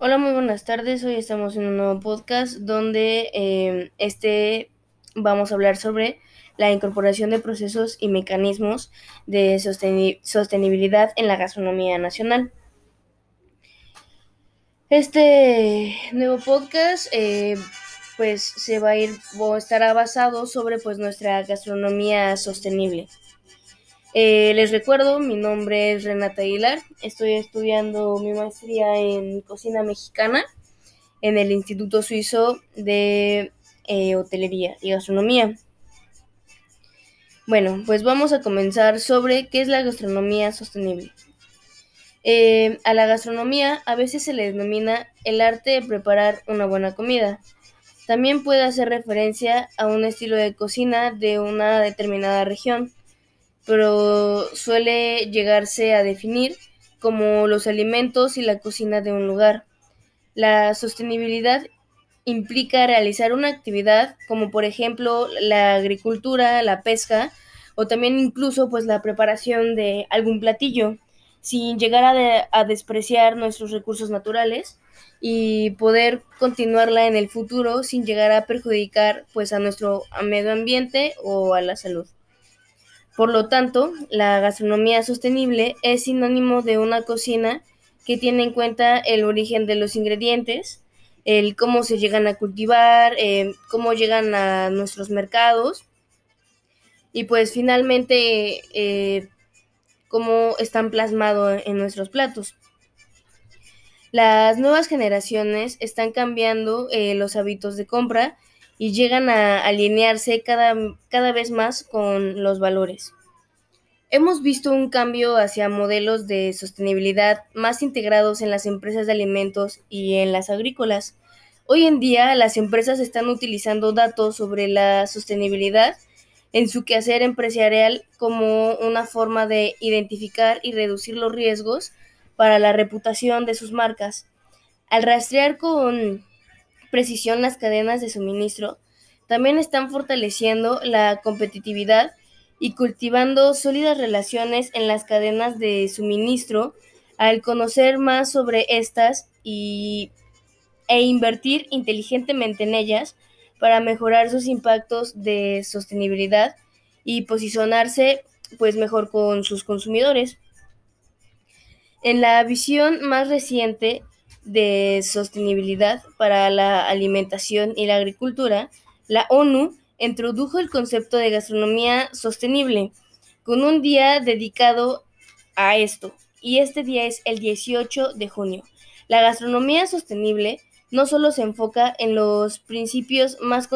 Hola, muy buenas tardes. Hoy estamos en un nuevo podcast donde eh, este vamos a hablar sobre la incorporación de procesos y mecanismos de sosteni sostenibilidad en la gastronomía nacional. Este nuevo podcast eh, pues se va a ir o estará basado sobre pues nuestra gastronomía sostenible. Eh, les recuerdo, mi nombre es Renata Aguilar, estoy estudiando mi maestría en cocina mexicana en el Instituto Suizo de eh, Hotelería y Gastronomía. Bueno, pues vamos a comenzar sobre qué es la gastronomía sostenible. Eh, a la gastronomía a veces se le denomina el arte de preparar una buena comida. También puede hacer referencia a un estilo de cocina de una determinada región pero suele llegarse a definir como los alimentos y la cocina de un lugar. La sostenibilidad implica realizar una actividad como por ejemplo la agricultura, la pesca o también incluso pues la preparación de algún platillo sin llegar a, de, a despreciar nuestros recursos naturales y poder continuarla en el futuro sin llegar a perjudicar pues a nuestro medio ambiente o a la salud. Por lo tanto, la gastronomía sostenible es sinónimo de una cocina que tiene en cuenta el origen de los ingredientes, el cómo se llegan a cultivar, eh, cómo llegan a nuestros mercados y pues finalmente eh, cómo están plasmados en nuestros platos. Las nuevas generaciones están cambiando eh, los hábitos de compra y llegan a alinearse cada, cada vez más con los valores. Hemos visto un cambio hacia modelos de sostenibilidad más integrados en las empresas de alimentos y en las agrícolas. Hoy en día las empresas están utilizando datos sobre la sostenibilidad en su quehacer empresarial como una forma de identificar y reducir los riesgos para la reputación de sus marcas. Al rastrear con precisión las cadenas de suministro, también están fortaleciendo la competitividad y cultivando sólidas relaciones en las cadenas de suministro al conocer más sobre estas y, e invertir inteligentemente en ellas para mejorar sus impactos de sostenibilidad y posicionarse pues mejor con sus consumidores. En la visión más reciente de sostenibilidad para la alimentación y la agricultura, la ONU introdujo el concepto de gastronomía sostenible con un día dedicado a esto, y este día es el 18 de junio. La gastronomía sostenible no solo se enfoca en los principios más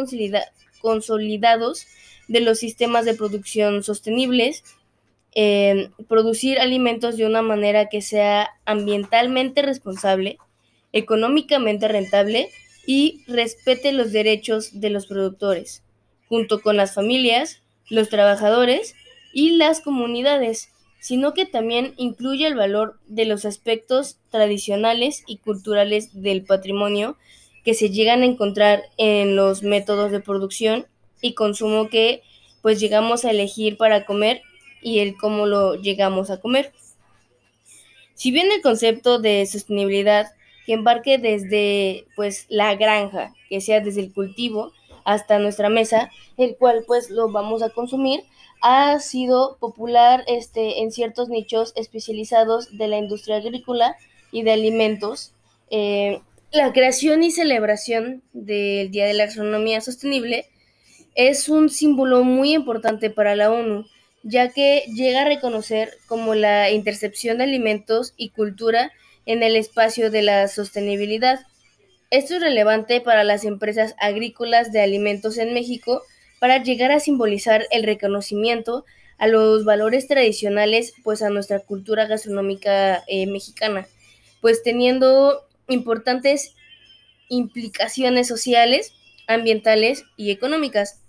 consolidados de los sistemas de producción sostenibles, producir alimentos de una manera que sea ambientalmente responsable, económicamente rentable y respete los derechos de los productores, junto con las familias, los trabajadores y las comunidades, sino que también incluye el valor de los aspectos tradicionales y culturales del patrimonio que se llegan a encontrar en los métodos de producción y consumo que pues llegamos a elegir para comer y el cómo lo llegamos a comer. Si bien el concepto de sostenibilidad que embarque desde pues la granja, que sea desde el cultivo hasta nuestra mesa, el cual pues lo vamos a consumir, ha sido popular este, en ciertos nichos especializados de la industria agrícola y de alimentos. Eh, la creación y celebración del Día de la Gastronomía Sostenible es un símbolo muy importante para la ONU, ya que llega a reconocer como la intercepción de alimentos y cultura en el espacio de la sostenibilidad. Esto es relevante para las empresas agrícolas de alimentos en México para llegar a simbolizar el reconocimiento a los valores tradicionales, pues a nuestra cultura gastronómica eh, mexicana, pues teniendo importantes implicaciones sociales, ambientales y económicas.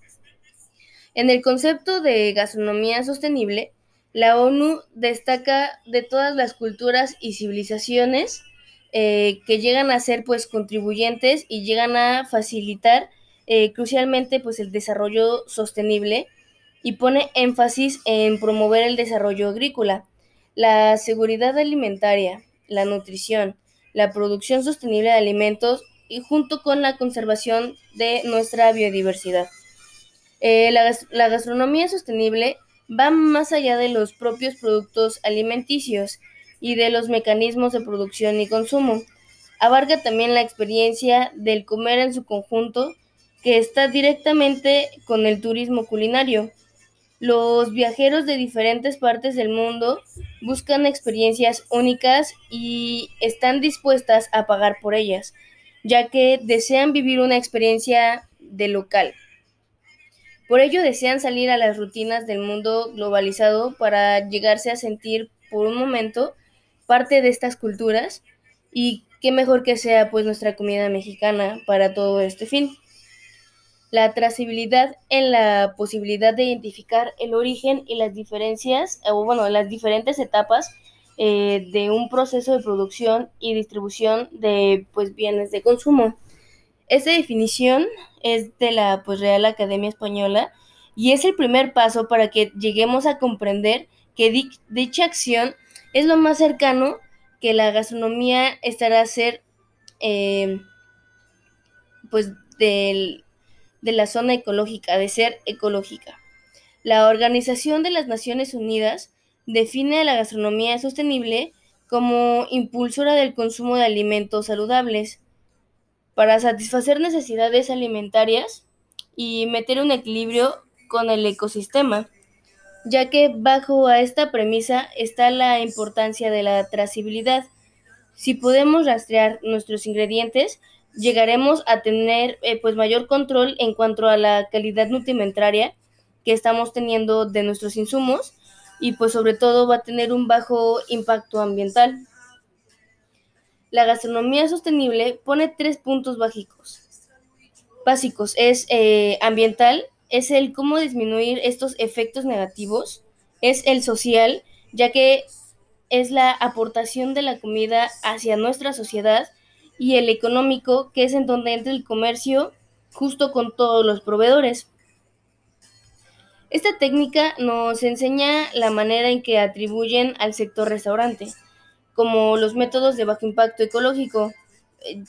En el concepto de gastronomía sostenible, la ONU destaca de todas las culturas y civilizaciones eh, que llegan a ser pues contribuyentes y llegan a facilitar eh, crucialmente pues el desarrollo sostenible y pone énfasis en promover el desarrollo agrícola, la seguridad alimentaria, la nutrición, la producción sostenible de alimentos y junto con la conservación de nuestra biodiversidad. Eh, la, gastronomía sostenible va más allá de los propios productos alimenticios y de los mecanismos de producción y consumo. Abarca también la experiencia del comer en su conjunto, que está directamente con el turismo culinario. Los viajeros de diferentes partes del mundo buscan experiencias únicas y están dispuestas a pagar por ellas, ya que desean vivir una experiencia de local. Por ello desean salir a las rutinas del mundo globalizado para llegarse a sentir por un momento parte de estas culturas y qué mejor que sea pues nuestra comida mexicana para todo este fin la trazabilidad en la posibilidad de identificar el origen y las diferencias, o bueno, las diferentes etapas eh, de un proceso de producción y distribución de pues, bienes de consumo. Esta definición es de la pues, Real Academia Española y es el primer paso para que lleguemos a comprender que dicha acción es lo más cercano que la gastronomía estará a ser eh, pues de la zona ecológica, de ser ecológica. La Organización de las Naciones Unidas define a la gastronomía sostenible como impulsora del consumo de alimentos saludables para satisfacer necesidades alimentarias y meter un equilibrio con el ecosistema, ya que bajo a esta premisa está la importancia de la trazabilidad. Si podemos rastrear nuestros ingredientes, llegaremos a tener eh, pues mayor control en cuanto a la calidad nutrimentaria que estamos teniendo de nuestros insumos y pues sobre todo va a tener un bajo impacto ambiental. La gastronomía sostenible pone tres puntos básicos. Básicos es eh, ambiental, es el cómo disminuir estos efectos negativos, es el social, ya que es la aportación de la comida hacia nuestra sociedad y el económico, que es en donde entra el comercio justo con todos los proveedores. Esta técnica nos enseña la manera en que atribuyen al sector restaurante, como los métodos de bajo impacto ecológico. Eh,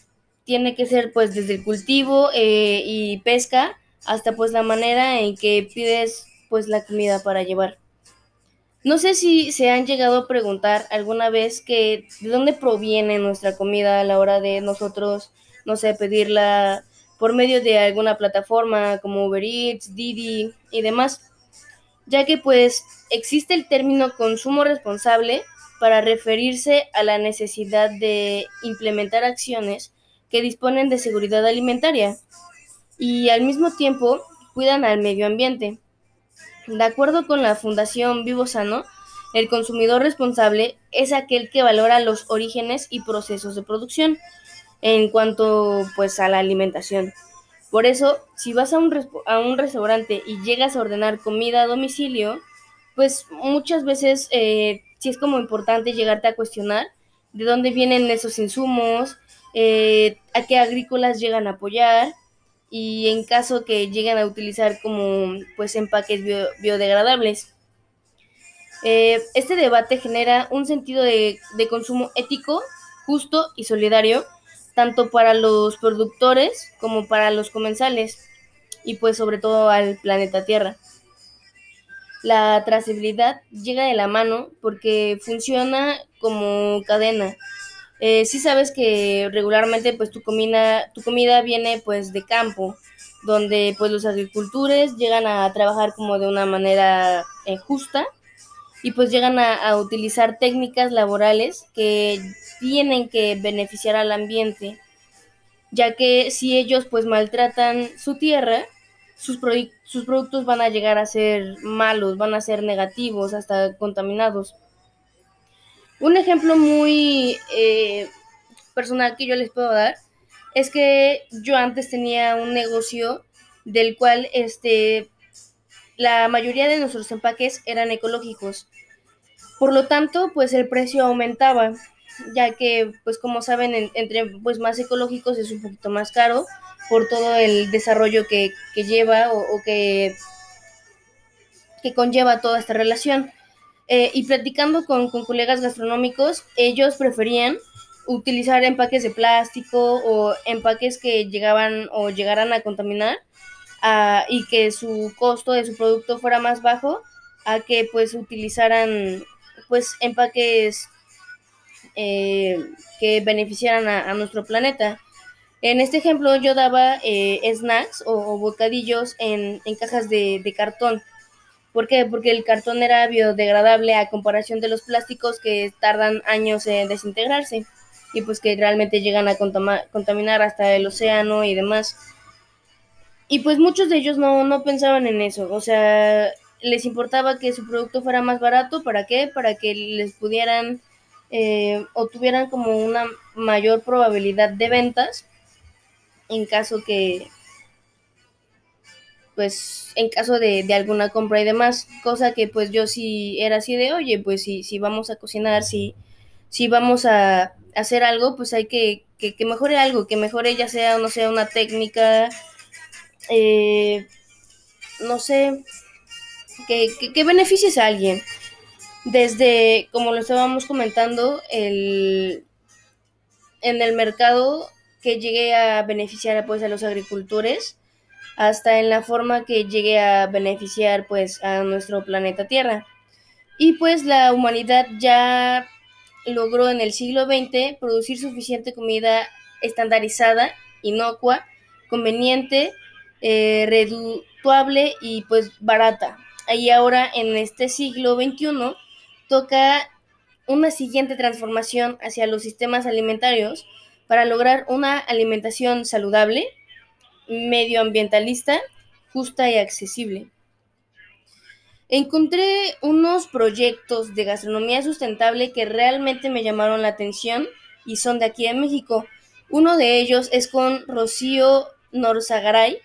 tiene que ser pues desde el cultivo eh, y pesca hasta pues la manera en que pides pues la comida para llevar. No sé si se han llegado a preguntar alguna vez que de dónde proviene nuestra comida a la hora de nosotros, no sé, pedirla por medio de alguna plataforma como Uber Eats, Didi y demás, ya que pues existe el término consumo responsable para referirse a la necesidad de implementar acciones que disponen de seguridad alimentaria y al mismo tiempo cuidan al medio ambiente. De acuerdo con la Fundación Vivo Sano, el consumidor responsable es aquel que valora los orígenes y procesos de producción en cuanto pues a la alimentación. Por eso, si vas a un, restaurante y llegas a ordenar comida a domicilio, pues muchas veces eh, sí es como importante llegarte a cuestionar de dónde vienen esos insumos, eh, a qué agrícolas llegan a apoyar y en caso que lleguen a utilizar como pues empaques biodegradables. Eh, este debate genera un sentido de, de consumo ético, justo y solidario, tanto para los productores como para los comensales y pues sobre todo al planeta Tierra. La trazabilidad llega de la mano porque funciona como cadena. Eh, sí sabes que regularmente pues tu comida, tu comida viene pues de campo, donde pues los agricultores llegan a trabajar como de una manera eh, justa y pues llegan a, utilizar técnicas laborales que tienen que beneficiar al ambiente, ya que si ellos pues maltratan su tierra, sus, sus productos van a llegar a ser malos, van a ser negativos, hasta contaminados. Un ejemplo muy eh, personal que yo les puedo dar es que yo antes tenía un negocio del cual este, la mayoría de nuestros empaques eran ecológicos. Por lo tanto, pues el precio aumentaba, ya que, pues como saben, entre pues, más ecológicos es un poquito más caro por todo el desarrollo que, lleva o, que, que conlleva toda esta relación. Eh, y platicando con, colegas gastronómicos, ellos preferían utilizar empaques de plástico o empaques que llegaban o llegaran a contaminar a, y que su costo de su producto fuera más bajo a que pues utilizaran pues empaques eh, que beneficiaran a, nuestro planeta. En este ejemplo yo daba eh, snacks o, bocadillos en, en cajas de, de, cartón. ¿Por qué? Porque el cartón era biodegradable a comparación de los plásticos que tardan años en desintegrarse y pues que realmente llegan a contaminar hasta el océano y demás. Y pues muchos de ellos no, no pensaban en eso, o sea, les importaba que su producto fuera más barato, ¿para qué? Para que les pudieran eh, o tuvieran como una mayor probabilidad de ventas en caso que, pues, en caso de, alguna compra y demás, cosa que pues yo sí era así de, oye, pues si, si vamos a cocinar, si, si vamos a hacer algo, pues hay que, que, que mejore algo, que mejore ya sea, no sea una técnica, eh, no sé, que, que, beneficies a alguien. Desde, como lo estábamos comentando, el, en el mercado que llegue a beneficiar pues a los agricultores, hasta en la forma que llegue a beneficiar pues a nuestro planeta Tierra. Y pues la humanidad ya logró en el siglo XX producir suficiente comida estandarizada, inocua, conveniente, eh, y pues barata. Y ahora en este siglo XXI toca una siguiente transformación hacia los sistemas alimentarios para lograr una alimentación saludable, medioambientalista, justa y accesible. Encontré unos proyectos de gastronomía sustentable que realmente me llamaron la atención y son de aquí de México. Uno de ellos es con Rocío Norzagaray,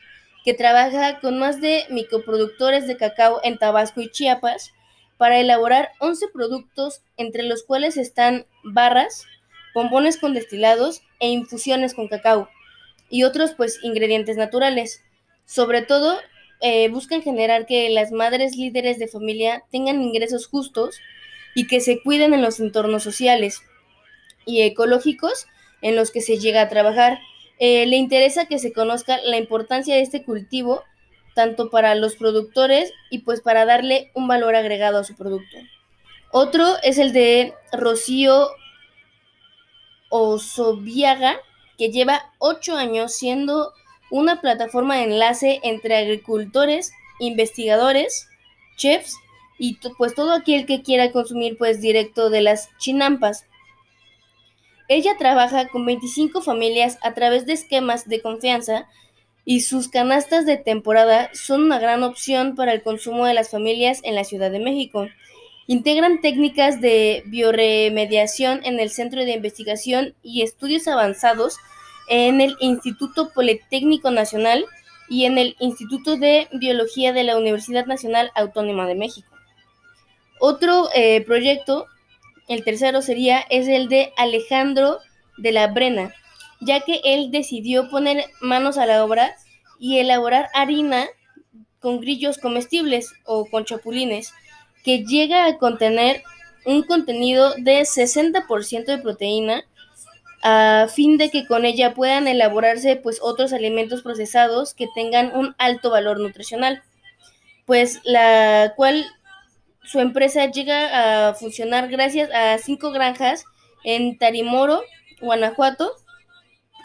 que trabaja con más de microproductores de cacao en Tabasco y Chiapas para elaborar 11 productos entre los cuales están barras, bombones con destilados e infusiones con cacao y otros pues ingredientes naturales. Sobre todo eh, buscan generar que las madres líderes de familia tengan ingresos justos y que se cuiden en los entornos sociales y ecológicos en los que se llega a trabajar. Eh, le interesa que se conozca la importancia de este cultivo tanto para los productores y pues para darle un valor agregado a su producto. Otro es el de Rocío Osoviaga, que lleva ocho años siendo una plataforma de enlace entre agricultores, investigadores, chefs y pues todo aquel que quiera consumir pues directo de las chinampas. Ella trabaja con 25 familias a través de esquemas de confianza y sus canastas de temporada son una gran opción para el consumo de las familias en la Ciudad de México. Integran técnicas de bioremediación en el Centro de Investigación y Estudios Avanzados en el Instituto Politécnico Nacional y en el Instituto de Biología de la Universidad Nacional Autónoma de México. Otro eh, proyecto, el tercero sería, es el de Alejandro de la Brena, ya que él decidió poner manos a la obra y elaborar harina con grillos comestibles o con chapulines, que llega a contener un contenido de 60% de proteína, a fin de que con ella puedan elaborarse pues otros alimentos procesados que tengan un alto valor nutricional, pues la cual su empresa llega a funcionar gracias a cinco granjas en Tarimoro, Guanajuato,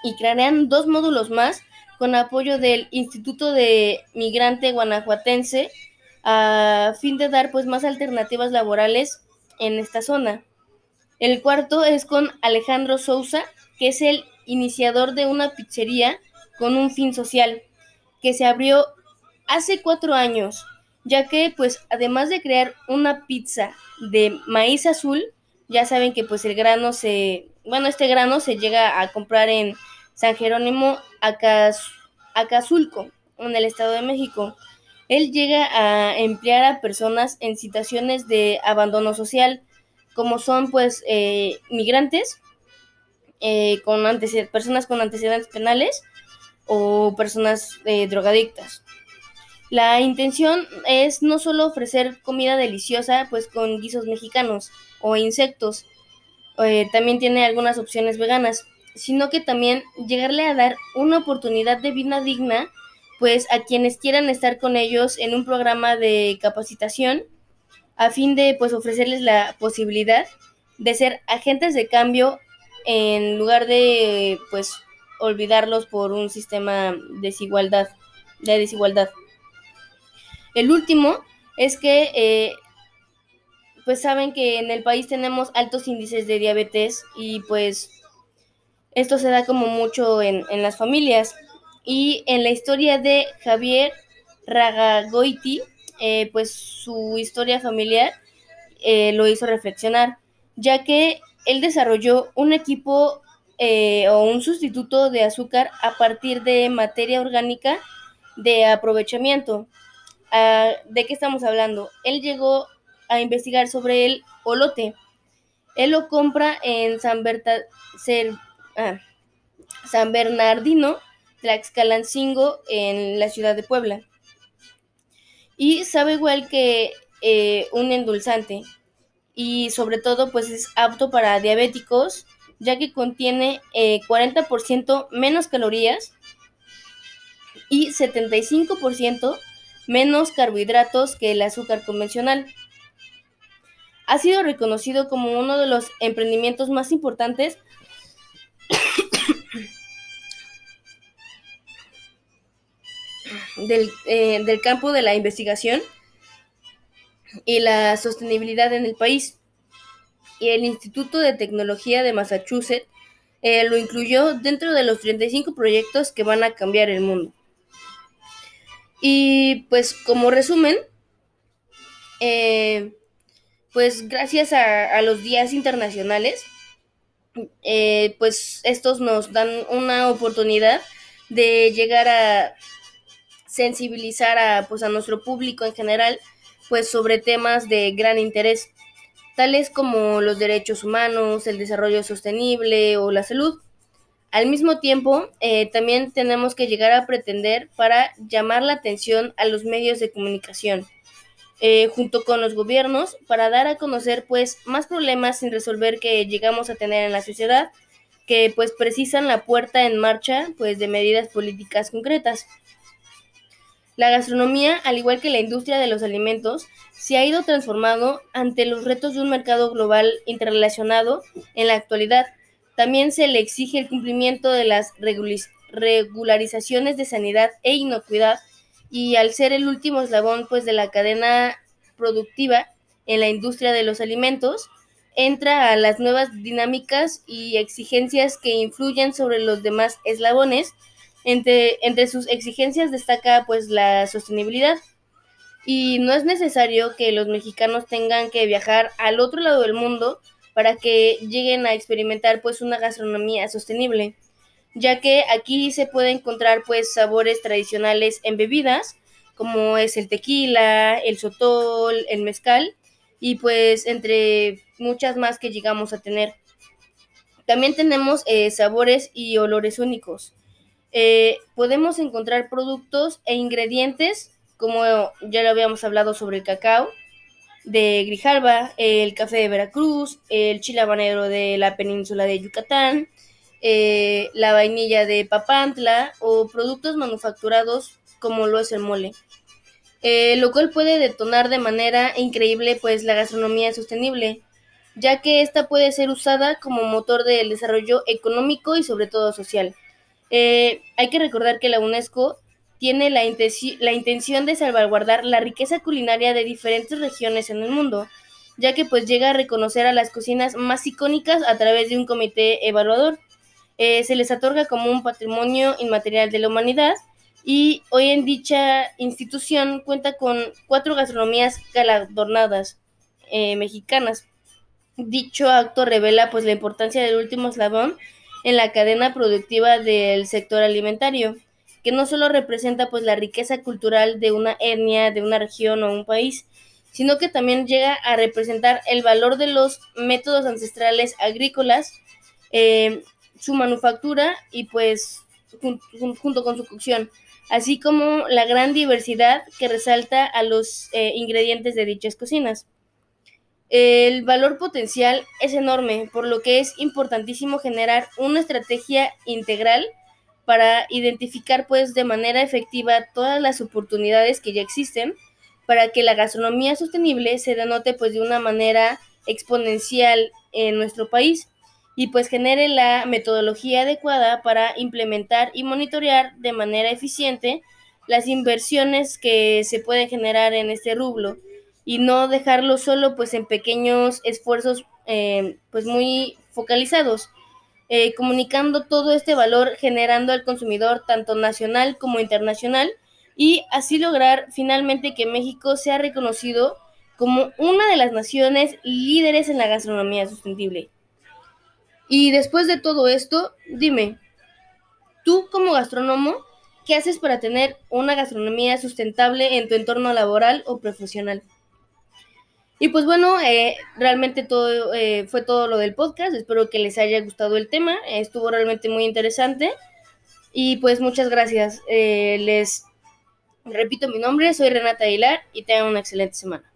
y crearán dos módulos más con apoyo del Instituto de Migrante Guanajuatense a fin de dar pues más alternativas laborales en esta zona. El cuarto es con Alejandro Sousa, que es el iniciador de una pizzería con un fin social, que se abrió hace cuatro años, ya que pues además de crear una pizza de maíz azul, ya saben que pues el grano se, bueno, este grano se llega a comprar en San Jerónimo Acazulco, en el Estado de México. Él llega a emplear a personas en situaciones de abandono social, como son pues eh, migrantes, eh, con personas con antecedentes penales o personas eh, drogadictas. La intención es no solo ofrecer comida deliciosa pues con guisos mexicanos o insectos, también tiene algunas opciones veganas, sino que también llegarle a dar una oportunidad de vida digna pues a quienes quieran estar con ellos en un programa de capacitación a fin de pues ofrecerles la posibilidad de ser agentes de cambio en lugar de pues olvidarlos por un sistema de desigualdad, de desigualdad. El último es que eh, pues saben que en el país tenemos altos índices de diabetes y pues esto se da como mucho en, en las familias. Y en la historia de Javier Ragagoiti, eh, pues su historia familiar eh, lo hizo reflexionar, ya que él desarrolló un equipo eh, o un sustituto de azúcar a partir de materia orgánica de aprovechamiento. Ah, ¿De qué estamos hablando? Él llegó a investigar sobre el olote. Él lo compra en San, ah, San Bernardino, Tlaxcalancingo, en la ciudad de Puebla. Y sabe igual que eh, un endulzante. Y sobre todo, pues es apto para diabéticos, ya que contiene 40% eh, menos calorías y 75% menos carbohidratos que el azúcar convencional. Ha sido reconocido como uno de los emprendimientos más importantes del, eh, del campo de la investigación y la sostenibilidad en el país. Y el Instituto de Tecnología de Massachusetts eh, lo incluyó dentro de los 35 proyectos que van a cambiar el mundo. Y pues como resumen, eh, pues gracias a, los días internacionales, pues estos nos dan una oportunidad de llegar a sensibilizar a, pues, a nuestro público en general pues, sobre temas de gran interés, tales como los derechos humanos, el desarrollo sostenible o la salud. Al mismo tiempo, eh, también tenemos que llegar a pretender para llamar la atención a los medios de comunicación, eh, junto con los gobiernos, para dar a conocer pues más problemas sin resolver que llegamos a tener en la sociedad, que pues precisan la puerta en marcha pues de medidas políticas concretas. La gastronomía, al igual que la industria de los alimentos, se ha ido transformando ante los retos de un mercado global interrelacionado en la actualidad. También se le exige el cumplimiento de las regularizaciones de sanidad e inocuidad y al ser el último eslabón pues de la cadena productiva en la industria de los alimentos, entra a las nuevas dinámicas y exigencias que influyen sobre los demás eslabones entre, entre sus exigencias destaca pues la sostenibilidad y no es necesario que los mexicanos tengan que viajar al otro lado del mundo para que lleguen a experimentar pues una gastronomía sostenible, ya que aquí se puede encontrar pues sabores tradicionales en bebidas como es el tequila, el sotol, el mezcal y pues entre muchas más que llegamos a tener. También tenemos eh, sabores y olores únicos. Eh, podemos encontrar productos e ingredientes, como ya lo habíamos hablado sobre el cacao de Grijalba, el café de Veracruz, el chile habanero de la península de Yucatán, eh, la vainilla de Papantla o productos manufacturados como lo es el mole. Eh, lo cual puede detonar de manera increíble pues la gastronomía sostenible, ya que esta puede ser usada como motor del desarrollo económico y sobre todo social. Eh, hay que recordar que la UNESCO tiene la, intención de salvaguardar la riqueza culinaria de diferentes regiones en el mundo, ya que pues llega a reconocer a las cocinas más icónicas a través de un comité evaluador. Eh, se les otorga como un patrimonio inmaterial de la humanidad y hoy en dicha institución cuenta con cuatro gastronomías galardonadas eh, mexicanas. Dicho acto revela pues la importancia del último eslabón en la cadena productiva del sector alimentario, que no solo representa pues la riqueza cultural de una etnia, de una región o un país, sino que también llega a representar el valor de los métodos ancestrales agrícolas, eh, su manufactura y pues junto con su cocción, así como la gran diversidad que resalta a los eh, ingredientes de dichas cocinas. El valor potencial es enorme, por lo que es importantísimo generar una estrategia integral para identificar pues de manera efectiva todas las oportunidades que ya existen para que la gastronomía sostenible se denote pues de una manera exponencial en nuestro país y pues genere la metodología adecuada para implementar y monitorear de manera eficiente las inversiones que se pueden generar en este rublo y no dejarlo solo pues en pequeños esfuerzos eh, pues muy focalizados, eh, comunicando todo este valor generando al consumidor tanto nacional como internacional y así lograr finalmente que México sea reconocido como una de las naciones líderes en la gastronomía sostenible. Y después de todo esto, dime, tú como gastrónomo, ¿qué haces para tener una gastronomía sustentable en tu entorno laboral o profesional? Y pues bueno, eh, realmente todo eh, fue todo lo del podcast. Espero que les haya gustado el tema. estuvo realmente muy interesante. Y pues muchas gracias. Eh, les repito mi nombre, soy Renata Aguilar y tengan una excelente semana.